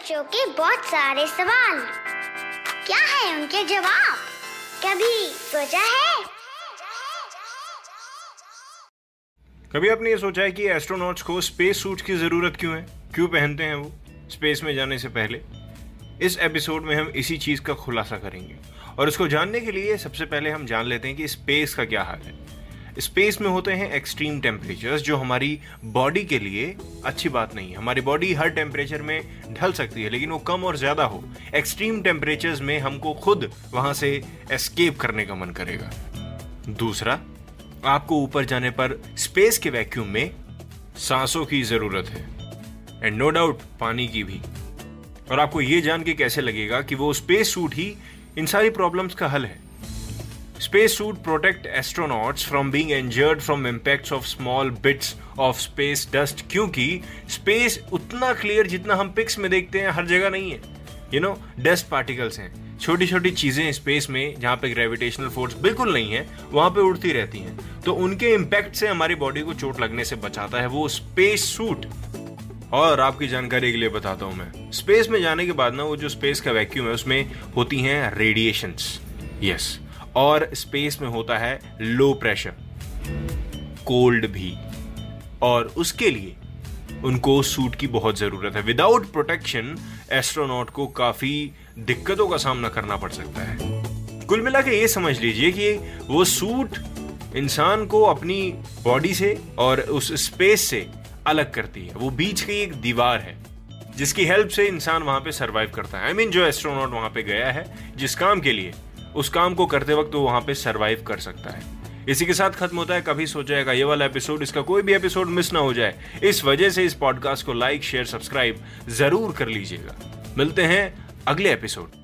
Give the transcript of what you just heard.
बच्चों के बहुत सारे सवाल। क्या है उनके जवाब? कभी सोचा है? कभी आपने ये सोचा है कि एस्ट्रोनॉट्स को स्पेस सूट की ज़रूरत क्यों है? क्यों पहनते हैं वो? स्पेस में जाने से पहले। इस एपिसोड में हम इसी चीज़ का खुलासा करेंगे। और इसको जानने के लिए सबसे पहले हम जान लेते हैं कि स्पेस का क्या हाल है। स्पेस में होते हैं एक्सट्रीम टेम्परेचर्स जो हमारी बॉडी के लिए अच्छी बात नहीं है। हमारी बॉडी हर टेम्परेचर में ढल सकती है, लेकिन वो कम और ज़्यादा हो। एक्सट्रीम टेम्परेचर्स में हमको खुद वहाँ से एस्केप करने का मन करेगा। दूसरा, आपको ऊपर जाने पर स्पेस के वैक्यूम में सांसों की ज़रूरत है। एंड नो डाउट पानी की भी। और आपको ये जान के कैसे लगेगा कि वो स्पेस सूट ही इन सारी प्रॉब्लम्स का हल है। Suit protect astronauts from being injured from impacts of small bits of space dust क्योंकि स्पेस उतना क्लियर जितना हम पिक्स में देखते हैं, हर जगह नहीं है। यू नो डस्ट पार्टिकल्स हैं। छोटी छोटी चीज़ें स्पेस में, जहाँ पे ग्रेविटेशनल फोर्स बिल्कुल नहीं है, वहाँ पे उड़ती रहती हैं। तो उनके इम्पैक्ट से हमारी बॉडी को चोट लगने से बचाता है वो स्पेस सूट और आपकी जानकारी के लिए बताता हूँ मैं। स्पेस में जाने के बाद ना, वो जो स्पेस का वैक्यूम है, उसमें होती हैं रेडिएशंस यस और स्पेस में होता है लो प्रेशर कोल्ड भी। और उसके लिए उनको सूट की बहुत ज़रूरत है। विदाउट प्रोटेक्शन एस्ट्रोनॉट को काफ़ी दिक्कतों का सामना करना पड़ सकता है। कुल मिला के ये समझ लीजिए कि वो सूट इंसान को अपनी बॉडी से और उस स्पेस से अलग करती है। वो बीच की एक दीवार है, जिसकी हेल्प से इंसान वहाँ पे सरवाइव करता है। आई मीन जो एस्ट्रोनॉट वहाँ पे गया है, जिस काम के लिए उस काम को करते वक्त वो वहाँ पे सरवाइव कर सकता है। इसी के साथ खत्म होता है, कभी सोचेगा ये वाला एपिसोड इसका कोई भी एपिसोड मिस ना हो जाए। इस वजह से इस पॉडकास्ट को लाइक शेयर सब्सक्राइब ज़रूर कर लीजिएगा। मिलते हैं अगले एपिसोड